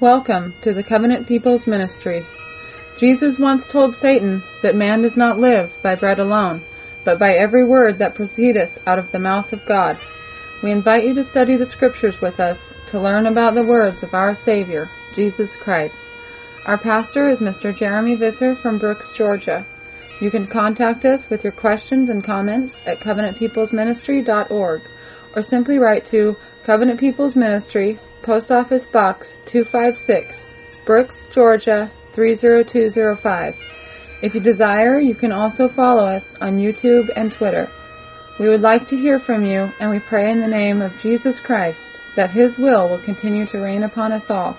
Welcome to the Covenant People's Ministry. Jesus once told Satan that man does not live by bread alone, but by every word that proceedeth out of the mouth of God. We invite you to study the scriptures with us to learn about the words of our Savior, Jesus Christ. Our pastor is Mr. Jeremy Visser from Brooks, Georgia. You can contact us with your questions and comments at covenantpeoplesministry.org or simply write to Covenant People's Ministry, Post Office Box 256, Brooks, Georgia 30205. If you desire, you can also follow us on YouTube and Twitter. We would like to hear from you, and we pray in the name of Jesus Christ that His will will continue to reign upon us all.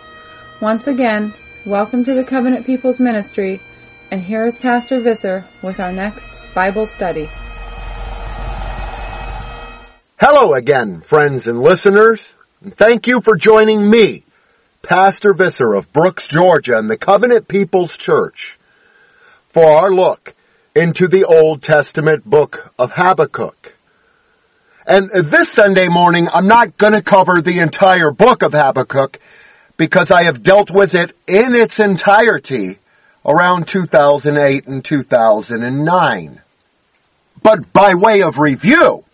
Once again, welcome to the Covenant People's Ministry, and here is Pastor Visser with our next Bible study. Hello again, friends and listeners, and thank you for joining me, Pastor Visser of Brooks, Georgia, and the Covenant People's Church, for our look into the Old Testament book of Habakkuk. And this Sunday morning, I'm not going to cover the entire book of Habakkuk because I have dealt with it in its entirety around 2008 and 2009. But by way of review,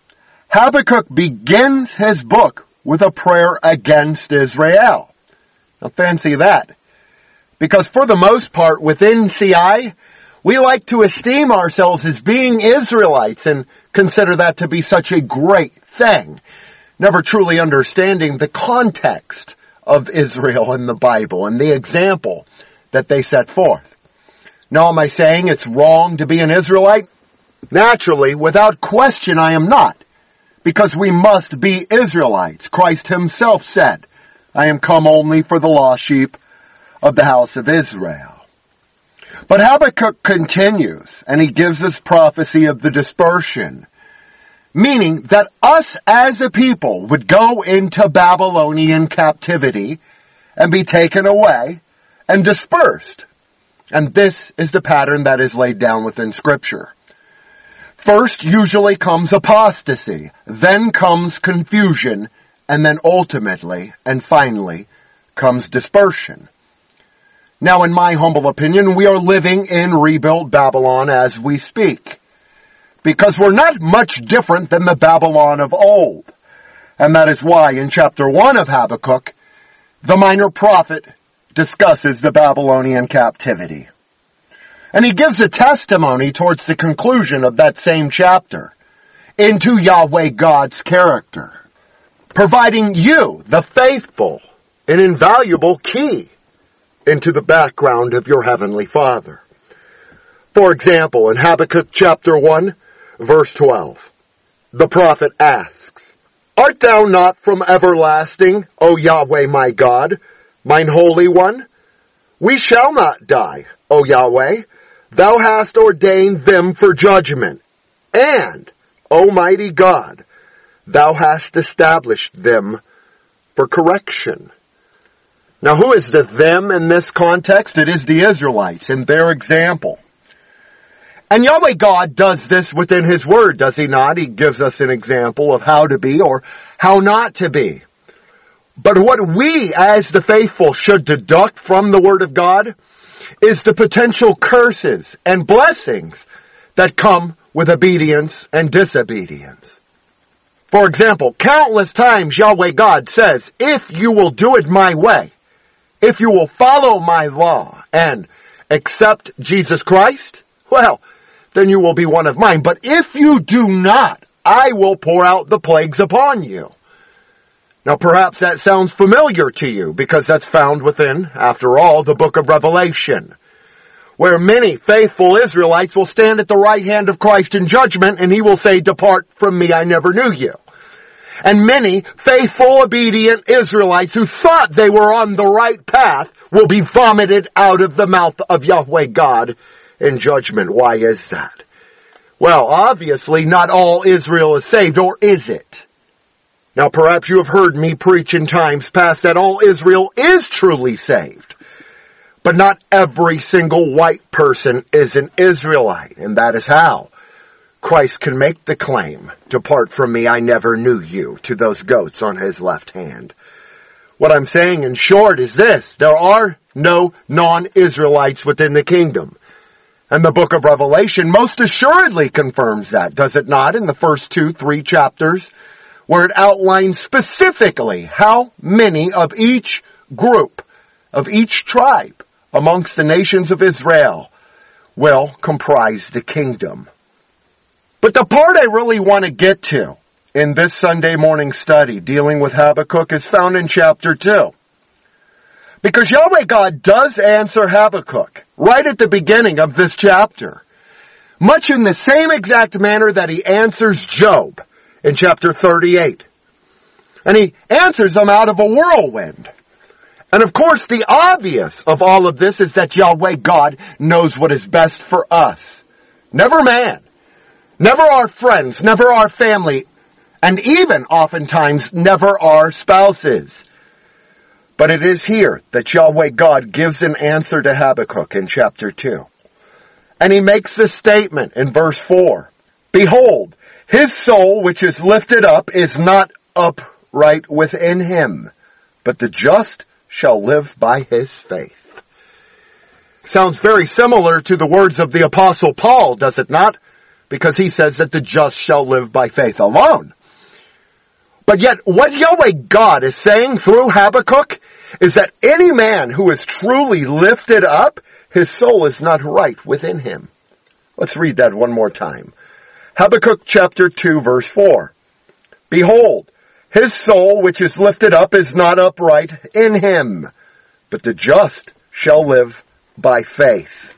Habakkuk begins his book with a prayer against Israel. Now fancy that. Because for the most part within CI, we like to esteem ourselves as being Israelites and consider that to be such a great thing, never truly understanding the context of Israel in the Bible and the example that they set forth. Now am I saying it's wrong to be an Israelite? Naturally, without question I am not because we must be Israelites. Christ himself said, I am come only for the lost sheep of the house of Israel. But Habakkuk continues and he gives us prophecy of the dispersion, meaning that us as a people would go into Babylonian captivity and be taken away and dispersed. And this is the pattern that is laid down within scripture. First usually comes apostasy, then comes confusion, and then ultimately and finally comes dispersion. Now in my humble opinion, we are living in rebuilt Babylon as we speak. Because we're not much different than the Babylon of old. And that is why in chapter 1 of Habakkuk, the minor prophet discusses the Babylonian captivity. And he gives a testimony towards the conclusion of that same chapter into Yahweh God's character, providing you, the faithful, an invaluable key into the background of your heavenly Father. For example, in Habakkuk chapter 1, verse 12, the prophet asks, Art thou not from everlasting, O Yahweh my God, mine holy one? We shall not die, O Yahweh, Thou hast ordained them for judgment, and, Almighty God, thou hast established them for correction. Now who is the them in this context? It is the Israelites and their example. And Yahweh God does this within His Word, does He not? He gives us an example of how to be or how not to be. But what we as the faithful should deduct from the Word of God is the potential curses and blessings that come with obedience and disobedience. For example, countless times Yahweh God says, if you will do it my way, if you will follow my law and accept Jesus Christ, well, then you will be one of mine. But if you do not, I will pour out the plagues upon you. Now perhaps that sounds familiar to you because that's found within, after all, the book of Revelation, where many faithful Israelites will stand at the right hand of Christ in judgment and he will say, depart from me, I never knew you. And many faithful, obedient Israelites who thought they were on the right path will be vomited out of the mouth of Yahweh God in judgment. Why is that? Well, obviously not all Israel is saved, or is it? Now perhaps you have heard me preach in times past that all Israel is truly saved. But not every single white person is an Israelite, and that is how Christ can make the claim, depart from me, I never knew you, to those goats on his left hand. What I'm saying in short is this. There are no non-Israelites within the kingdom. And the book of Revelation most assuredly confirms that, does it not, in the first two, three chapters, where it outlines specifically how many of each group, of each tribe amongst the nations of Israel will comprise the kingdom. But the part I really want to get to in this Sunday morning study dealing with Habakkuk is found in chapter 2. Because Yahweh God does answer Habakkuk right at the beginning of this chapter. Much in the same exact manner that he answers Job in chapter 38. And he answers them out of a whirlwind. And of course the obvious of all of this is that Yahweh God knows what is best for us. Never man. Never our friends. Never our family. And even oftentimes never our spouses. But it is here that Yahweh God gives an answer to Habakkuk in chapter 2. And he makes this statement in verse 4. Behold, his soul which is lifted up is not upright within him, but the just shall live by his faith. Sounds very similar to the words of the apostle Paul, does it not? Because he says that the just shall live by faith alone. But yet what Yahweh God is saying through Habakkuk is that any man who is truly lifted up, his soul is not right within him. Let's read that one more time. Habakkuk chapter 2 verse 4. Behold, his soul which is lifted up is not upright in him, but the just shall live by faith.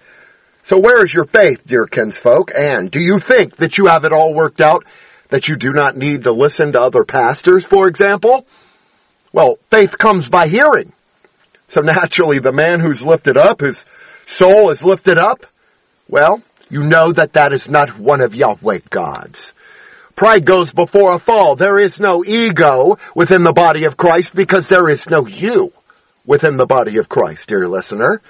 So where is your faith, dear kinsfolk? And do you think that you have it all worked out that you do not need to listen to other pastors, for example? Well, faith comes by hearing. So naturally, the man who's lifted up, whose soul is lifted up, well, you know that that is not one of Yahweh God's. Pride goes before a fall. There is no ego within the body of Christ because there is no you within the body of Christ, dear listener.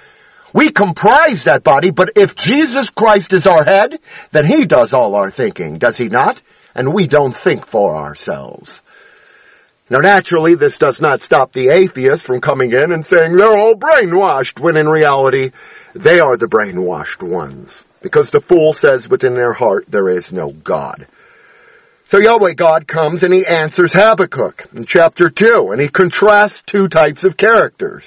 We comprise that body, but if Jesus Christ is our head, then He does all our thinking, does He not? and we don't think for ourselves. Now naturally, this does not stop the atheists from coming in and saying they're all brainwashed, when in reality, they are the brainwashed ones. Because the fool says within their heart there is no God. So Yahweh God comes and he answers Habakkuk in chapter 2, and he contrasts two types of characters.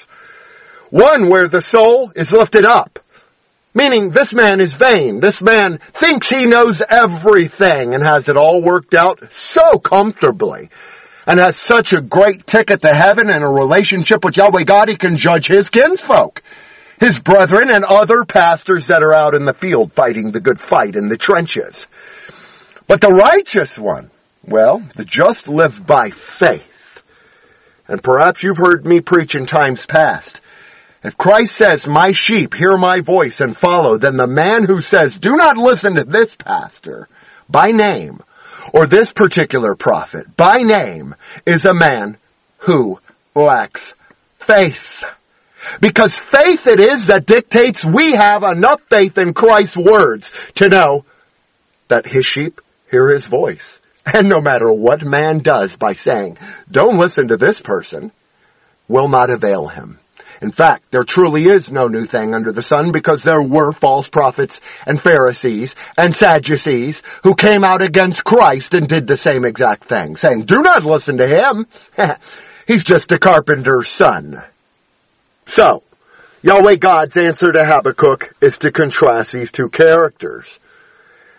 One where the soul is lifted up, Meaning this man is vain. This man thinks he knows everything and has it all worked out so comfortably and has such a great ticket to heaven and a relationship with Yahweh God he can judge his kinsfolk, his brethren and other pastors that are out in the field fighting the good fight in the trenches. But the righteous one, well, the just live by faith. And perhaps you've heard me preach in times past if Christ says, my sheep hear my voice and follow, then the man who says, do not listen to this pastor by name or this particular prophet by name is a man who lacks faith. Because faith it is that dictates we have enough faith in Christ's words to know that his sheep hear his voice. And no matter what man does by saying, don't listen to this person, will not avail him. In fact, there truly is no new thing under the sun because there were false prophets and Pharisees and Sadducees who came out against Christ and did the same exact thing, saying, do not listen to him. He's just a carpenter's son. So, Yahweh God's answer to Habakkuk is to contrast these two characters.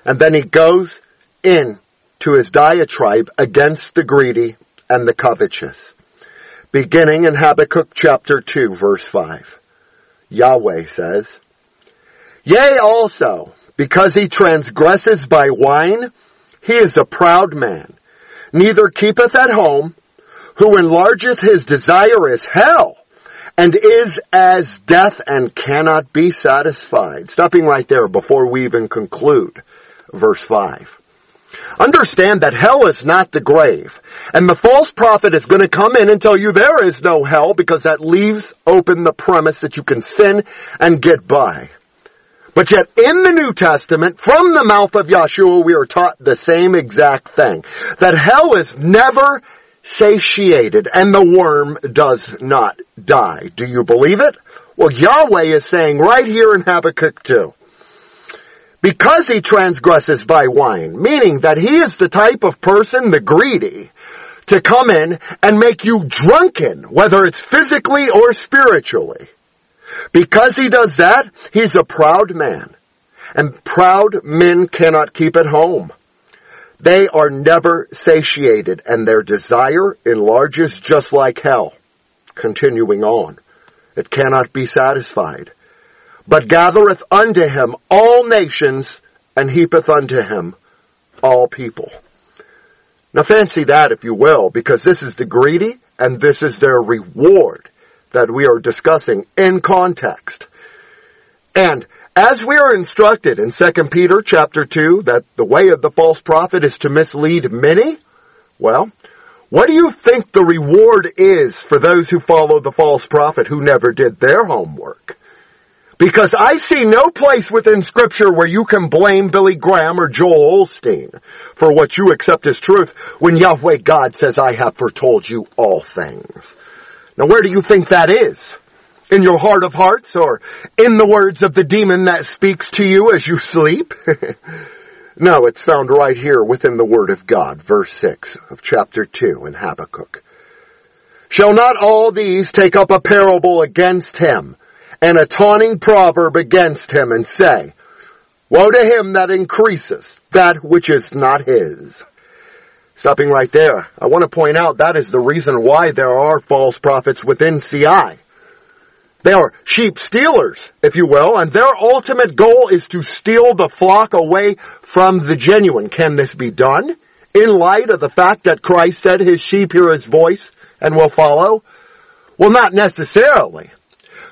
And then he goes in to his diatribe against the greedy and the covetous beginning in Habakkuk chapter 2 verse 5. Yahweh says, Yea also, because he transgresses by wine, he is a proud man, neither keepeth at home, who enlargeth his desire is hell, and is as death and cannot be satisfied. Stopping right there before we even conclude verse 5. Understand that hell is not the grave. And the false prophet is going to come in and tell you there is no hell because that leaves open the premise that you can sin and get by. But yet in the New Testament, from the mouth of Yeshua, we are taught the same exact thing. That hell is never satiated and the worm does not die. Do you believe it? Well, Yahweh is saying right here in Habakkuk 2, because he transgresses by wine, meaning that he is the type of person, the greedy, to come in and make you drunken, whether it's physically or spiritually. Because he does that, he's a proud man. And proud men cannot keep at home. They are never satiated and their desire enlarges just like hell. Continuing on. It cannot be satisfied. But gathereth unto him all nations and heapeth unto him all people. Now fancy that if you will, because this is the greedy and this is their reward that we are discussing in context. And as we are instructed in 2 Peter chapter 2 that the way of the false prophet is to mislead many, well, what do you think the reward is for those who follow the false prophet who never did their homework? Because I see no place within scripture where you can blame Billy Graham or Joel Osteen for what you accept as truth when Yahweh God says, I have foretold you all things. Now where do you think that is? In your heart of hearts or in the words of the demon that speaks to you as you sleep? no, it's found right here within the word of God, verse 6 of chapter 2 in Habakkuk. Shall not all these take up a parable against him and a taunting proverb against him and say, Woe to him that increases that which is not his. Stopping right there, I want to point out that is the reason why there are false prophets within CI. They are sheep stealers, if you will, and their ultimate goal is to steal the flock away from the genuine. Can this be done in light of the fact that Christ said his sheep hear his voice and will follow? Well, not necessarily.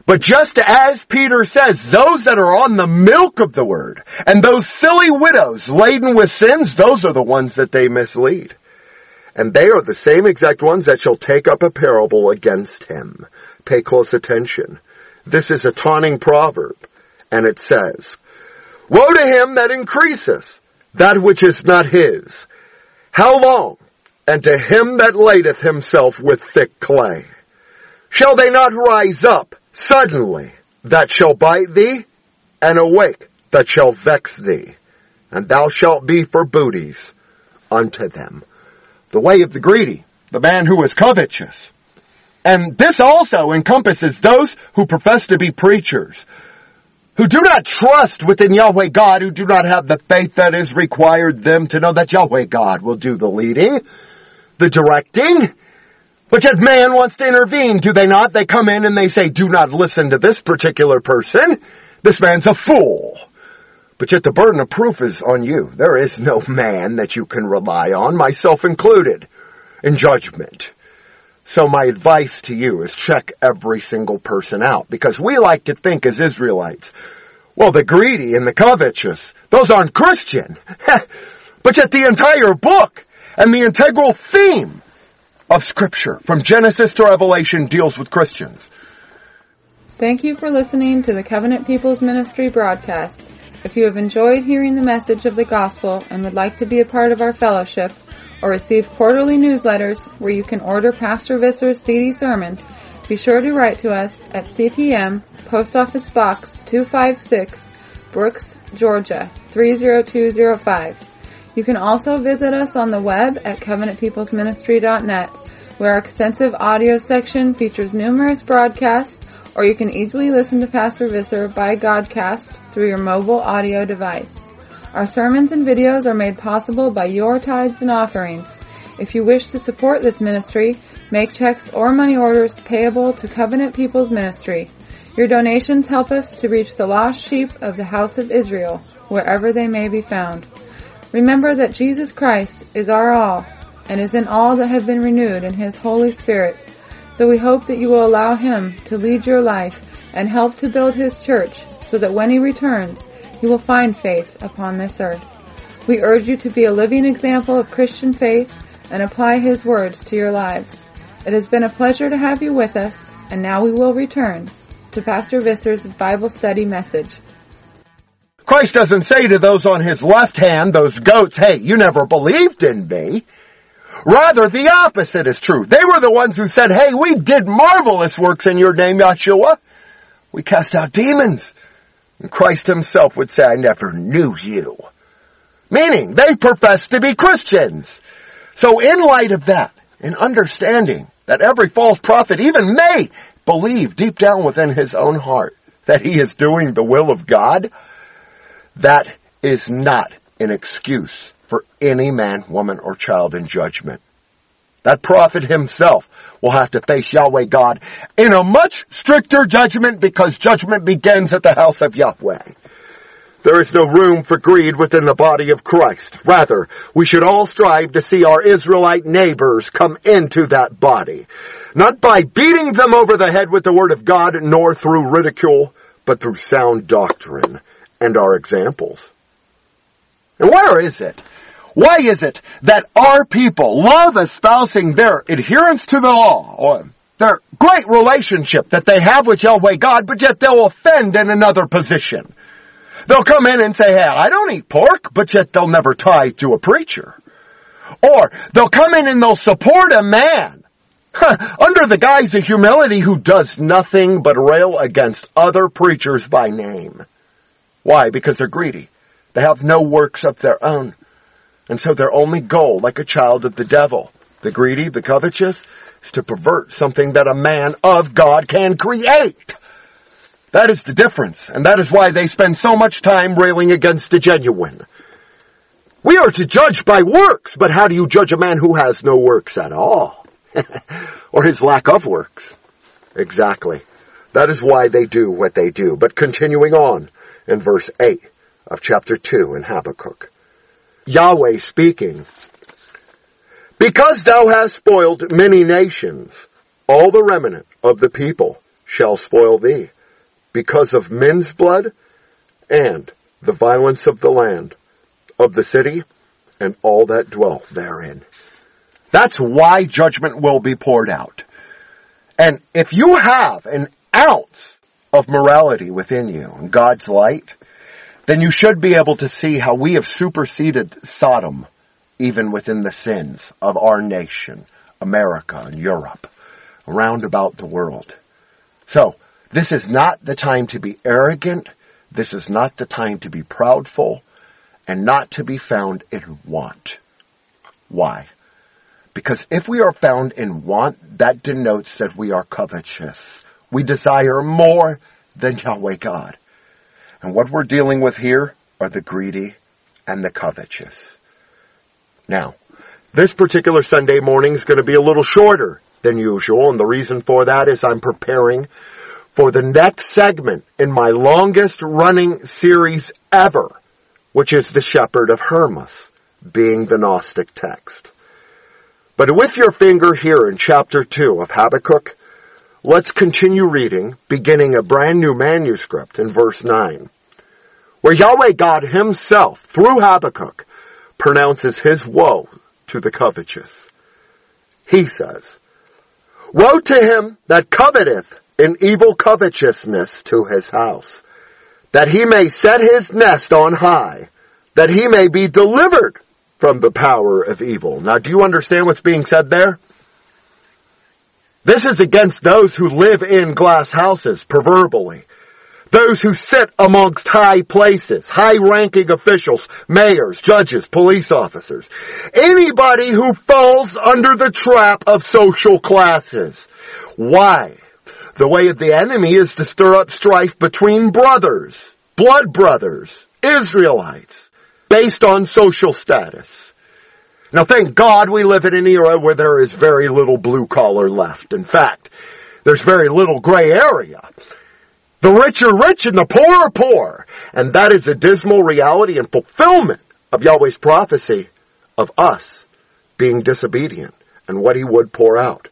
But just as Peter says, those that are on the milk of the word and those silly widows laden with sins, those are the ones that they mislead. And they are the same exact ones that shall take up a parable against him. Pay close attention. This is a taunting proverb, and it says, Woe to him that increaseth that which is not his. How long? And to him that ladeth himself with thick clay. Shall they not rise up suddenly that shall bite thee, and awake that shall vex thee, and thou shalt be for booties unto them. The way of the greedy, the man who is covetous, and this also encompasses those who profess to be preachers, who do not trust within Yahweh God, who do not have the faith that is required them to know that Yahweh God will do the leading, the directing. But yet man wants to intervene, do they not? They come in and they say, do not listen to this particular person. This man's a fool. But yet the burden of proof is on you. There is no man that you can rely on, myself included, in judgment. So my advice to you is check every single person out because we like to think as Israelites, well, the greedy and the covetous, those aren't Christian. but yet the entire book and the integral theme of scripture from Genesis to Revelation deals with Christians. Thank you for listening to the Covenant People's Ministry broadcast. If you have enjoyed hearing the message of the gospel and would like to be a part of our fellowship, or receive quarterly newsletters where you can order Pastor Visser's CD sermons, be sure to write to us at CPM, Post Office Box 256, Brooks, Georgia 30205. You can also visit us on the web at covenantpeoplesministry.net, where our extensive audio section features numerous broadcasts, or you can easily listen to Pastor Visser by Godcast through your mobile audio device. Our sermons and videos are made possible by your tithes and offerings. If you wish to support this ministry, make checks or money orders payable to Covenant People's Ministry. Your donations help us to reach the lost sheep of the house of Israel, wherever they may be found. Remember that Jesus Christ is our all, and is in all that have been renewed in His Holy Spirit. So we hope that you will allow Him to lead your life and help to build His church so that when He returns, you will find faith upon this earth. We urge you to be a living example of Christian faith and apply His words to your lives. It has been a pleasure to have you with us, and now we will return to Pastor Visser's Bible study message. Christ doesn't say to those on his left hand, those goats, hey, you never believed in me. Rather, the opposite is true. They were the ones who said, hey, we did marvelous works in your name, Yeshua. We cast out demons. Christ himself would say, I never knew you. Meaning, they profess to be Christians. So in light of that, and understanding that every false prophet even may believe deep down within his own heart that he is doing the will of God, that is not an excuse for any man, woman, or child in judgment. That prophet himself will have to face Yahweh God in a much stricter judgment because judgment begins at the house of Yahweh. There is no room for greed within the body of Christ. Rather, we should all strive to see our Israelite neighbors come into that body. Not by beating them over the head with the word of God, nor through ridicule, but through sound doctrine and our examples. And where is it? Why is it that our people love espousing their adherence to the law or their great relationship that they have with Yahweh God, but yet they'll offend in another position? They'll come in and say, hey, I don't eat pork, but yet they'll never tithe to a preacher. Or they'll come in and they'll support a man huh, under the guise of humility who does nothing but rail against other preachers by name. Why? Because they're greedy. They have no works of their own. And so their only goal, like a child of the devil, the greedy, the covetous, is to pervert something that a man of God can create. That is the difference, and that is why they spend so much time railing against the genuine. We are to judge by works, but how do you judge a man who has no works at all? or his lack of works? Exactly. That is why they do what they do. But continuing on in verse 8 of chapter 2 in Habakkuk. Yahweh speaking, Because thou hast spoiled many nations, all the remnant of the people shall spoil thee because of men's blood and the violence of the land, of the city, and all that dwell therein. That's why judgment will be poured out. And if you have an ounce of morality within you and God's light, then you should be able to see how we have superseded Sodom even within the sins of our nation, America and Europe, around about the world. So, this is not the time to be arrogant. This is not the time to be proudful and not to be found in want. Why? Because if we are found in want, that denotes that we are covetous. We desire more than Yahweh God. And what we're dealing with here are the greedy and the covetous. Now, this particular Sunday morning is going to be a little shorter than usual, and the reason for that is I'm preparing for the next segment in my longest running series ever, which is the Shepherd of Hermas, being the Gnostic text. But with your finger here in chapter 2 of Habakkuk, let's continue reading, beginning a brand new manuscript in verse 9, where Yahweh God himself, through Habakkuk, pronounces his woe to the covetous. He says, Woe to him that coveteth in evil covetousness to his house, that he may set his nest on high, that he may be delivered from the power of evil. Now do you understand what's being said there? This is against those who live in glass houses, proverbially. Those who sit amongst high places, high ranking officials, mayors, judges, police officers. Anybody who falls under the trap of social classes. Why? The way of the enemy is to stir up strife between brothers, blood brothers, Israelites, based on social status. Now thank God we live in an era where there is very little blue collar left. In fact, there's very little gray area. The rich are rich and the poor are poor. And that is a dismal reality and fulfillment of Yahweh's prophecy of us being disobedient and what he would pour out.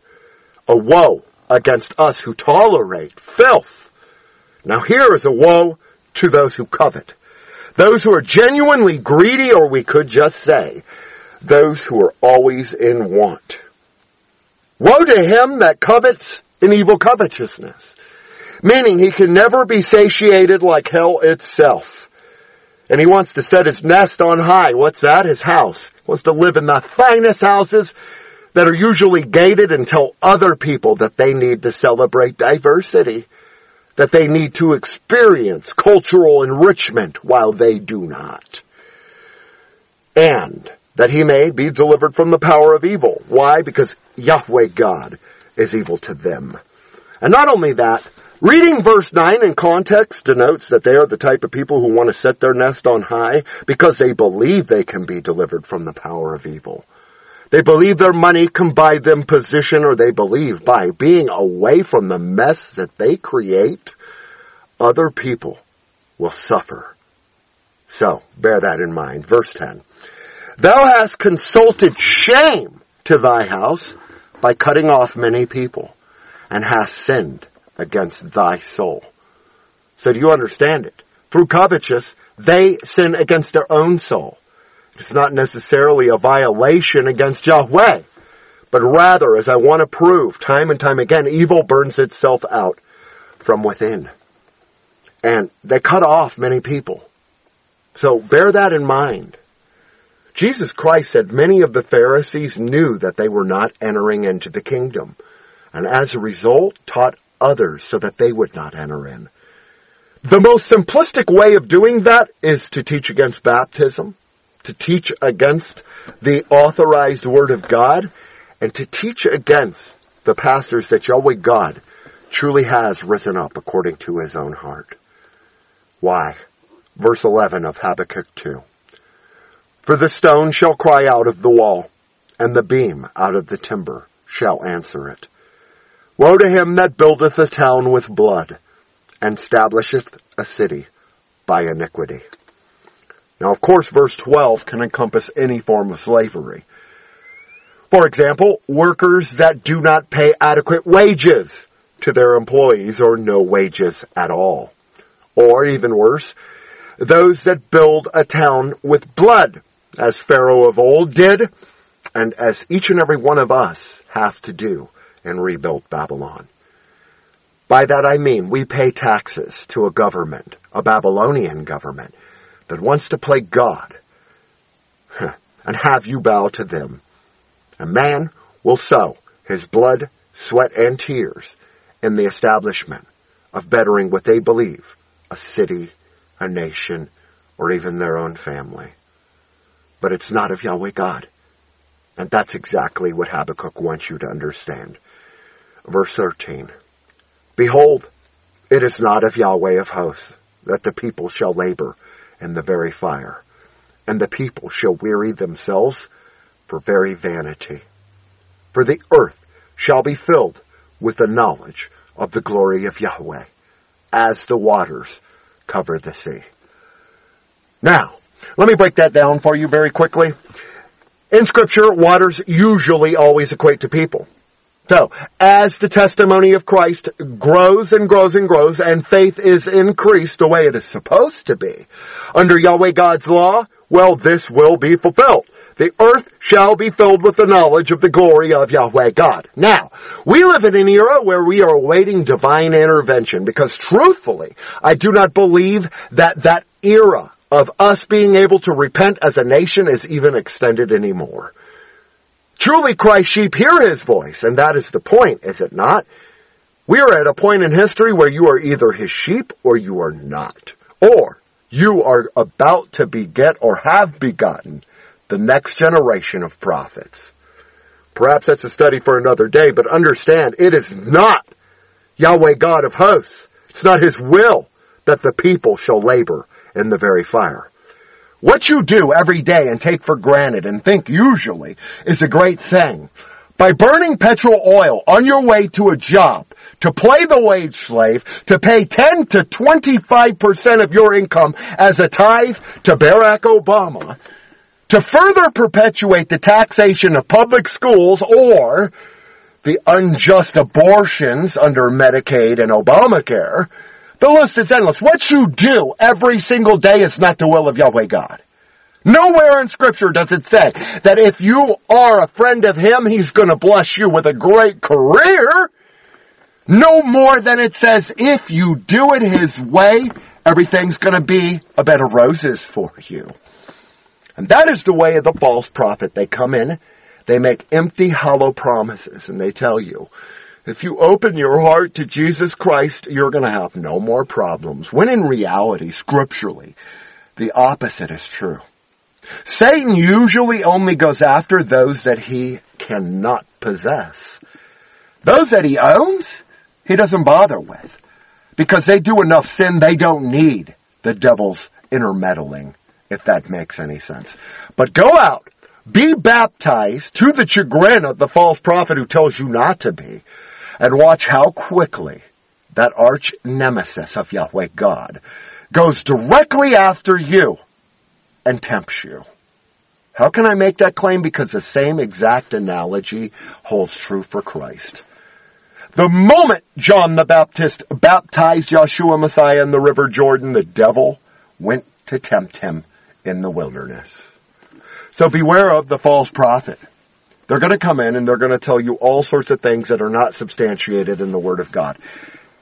A woe against us who tolerate filth. Now here is a woe to those who covet. Those who are genuinely greedy, or we could just say, those who are always in want. Woe to him that covets in evil covetousness. Meaning he can never be satiated like hell itself. And he wants to set his nest on high. What's that? His house. wants to live in the finest houses that are usually gated and tell other people that they need to celebrate diversity, that they need to experience cultural enrichment while they do not. And that he may be delivered from the power of evil. Why? Because Yahweh God is evil to them. And not only that, reading verse 9 in context denotes that they are the type of people who want to set their nest on high because they believe they can be delivered from the power of evil. They believe their money can buy them position or they believe by being away from the mess that they create, other people will suffer. So, bear that in mind. Verse 10. Thou hast consulted shame to thy house by cutting off many people and hast sinned against thy soul. So do you understand it? Through covetous, they sin against their own soul. It's not necessarily a violation against Yahweh, but rather, as I want to prove time and time again, evil burns itself out from within. And they cut off many people. So bear that in mind. Jesus Christ said many of the Pharisees knew that they were not entering into the kingdom, and as a result taught others so that they would not enter in. The most simplistic way of doing that is to teach against baptism, to teach against the authorized word of God, and to teach against the pastors that Yahweh God truly has risen up according to his own heart. Why? Verse 11 of Habakkuk 2. For the stone shall cry out of the wall, and the beam out of the timber shall answer it. Woe to him that buildeth a town with blood, and establisheth a city by iniquity. Now, of course, verse 12 can encompass any form of slavery. For example, workers that do not pay adequate wages to their employees or no wages at all. Or even worse, those that build a town with blood, as Pharaoh of old did, and as each and every one of us have to do in rebuilt Babylon. By that I mean we pay taxes to a government, a Babylonian government, that wants to play God and have you bow to them. A man will sow his blood, sweat, and tears in the establishment of bettering what they believe a city, a nation, or even their own family. But it's not of Yahweh God. And that's exactly what Habakkuk wants you to understand. Verse 13. Behold, it is not of Yahweh of hosts that the people shall labor in the very fire, and the people shall weary themselves for very vanity. For the earth shall be filled with the knowledge of the glory of Yahweh, as the waters cover the sea. Now, let me break that down for you very quickly. In scripture, waters usually always equate to people. So, as the testimony of Christ grows and grows and grows and faith is increased the way it is supposed to be under Yahweh God's law, well, this will be fulfilled. The earth shall be filled with the knowledge of the glory of Yahweh God. Now, we live in an era where we are awaiting divine intervention because truthfully, I do not believe that that era of us being able to repent as a nation is even extended anymore. Truly Christ's sheep hear his voice, and that is the point, is it not? We are at a point in history where you are either his sheep or you are not. Or you are about to beget or have begotten the next generation of prophets. Perhaps that's a study for another day, but understand it is not Yahweh God of hosts. It's not his will that the people shall labor in the very fire. What you do every day and take for granted and think usually is a great thing. By burning petrol oil on your way to a job, to play the wage slave, to pay 10 to 25% of your income as a tithe to Barack Obama, to further perpetuate the taxation of public schools or the unjust abortions under Medicaid and Obamacare, the list is endless. What you do every single day is not the will of Yahweh God. Nowhere in scripture does it say that if you are a friend of Him, He's gonna bless you with a great career. No more than it says if you do it His way, everything's gonna be a bed of roses for you. And that is the way of the false prophet. They come in, they make empty, hollow promises, and they tell you, if you open your heart to Jesus Christ, you're going to have no more problems. When in reality, scripturally, the opposite is true. Satan usually only goes after those that he cannot possess. Those that he owns, he doesn't bother with. Because they do enough sin, they don't need the devil's intermeddling, if that makes any sense. But go out, be baptized to the chagrin of the false prophet who tells you not to be, and watch how quickly that arch nemesis of Yahweh God goes directly after you and tempts you. How can I make that claim? Because the same exact analogy holds true for Christ. The moment John the Baptist baptized Yeshua Messiah in the river Jordan, the devil went to tempt him in the wilderness. So beware of the false prophet. They're going to come in and they're going to tell you all sorts of things that are not substantiated in the Word of God.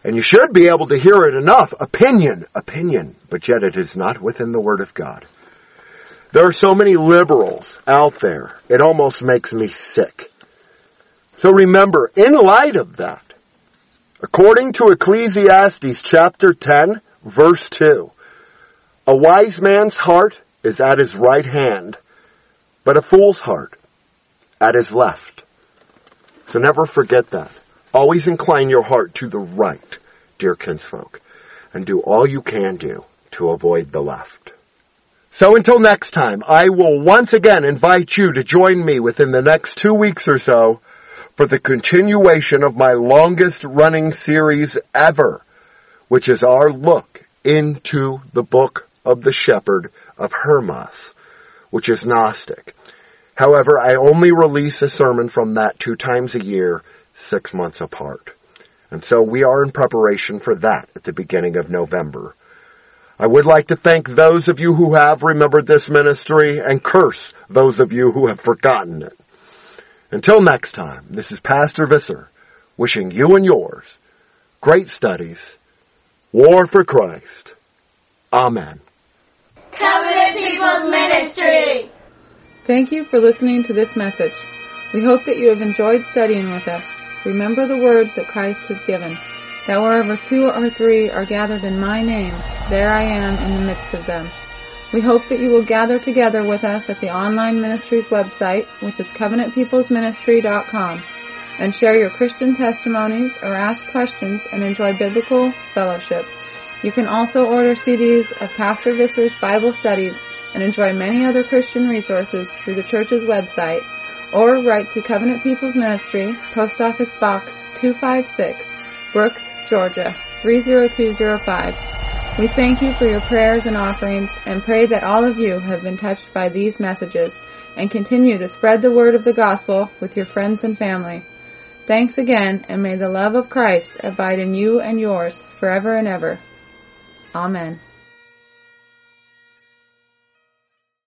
And you should be able to hear it enough. Opinion, opinion, but yet it is not within the Word of God. There are so many liberals out there, it almost makes me sick. So remember, in light of that, according to Ecclesiastes chapter 10, verse 2, a wise man's heart is at his right hand, but a fool's heart at his left. So never forget that. Always incline your heart to the right, dear kinsfolk, and do all you can do to avoid the left. So until next time, I will once again invite you to join me within the next two weeks or so for the continuation of my longest running series ever, which is our look into the book of the shepherd of Hermas, which is Gnostic. However, I only release a sermon from that two times a year, six months apart. And so we are in preparation for that at the beginning of November. I would like to thank those of you who have remembered this ministry and curse those of you who have forgotten it. Until next time, this is Pastor Visser wishing you and yours great studies, war for Christ. Amen. Covenant People's Ministry. Thank you for listening to this message. We hope that you have enjoyed studying with us. Remember the words that Christ has given, that wherever two or three are gathered in my name, there I am in the midst of them. We hope that you will gather together with us at the online ministry's website, which is covenantpeoplesministry.com, and share your Christian testimonies or ask questions and enjoy biblical fellowship. You can also order CDs of Pastor Visser's Bible studies and enjoy many other Christian resources through the church's website or write to Covenant People's Ministry, Post Office Box 256, Brooks, Georgia 30205. We thank you for your prayers and offerings and pray that all of you have been touched by these messages and continue to spread the word of the gospel with your friends and family. Thanks again and may the love of Christ abide in you and yours forever and ever. Amen.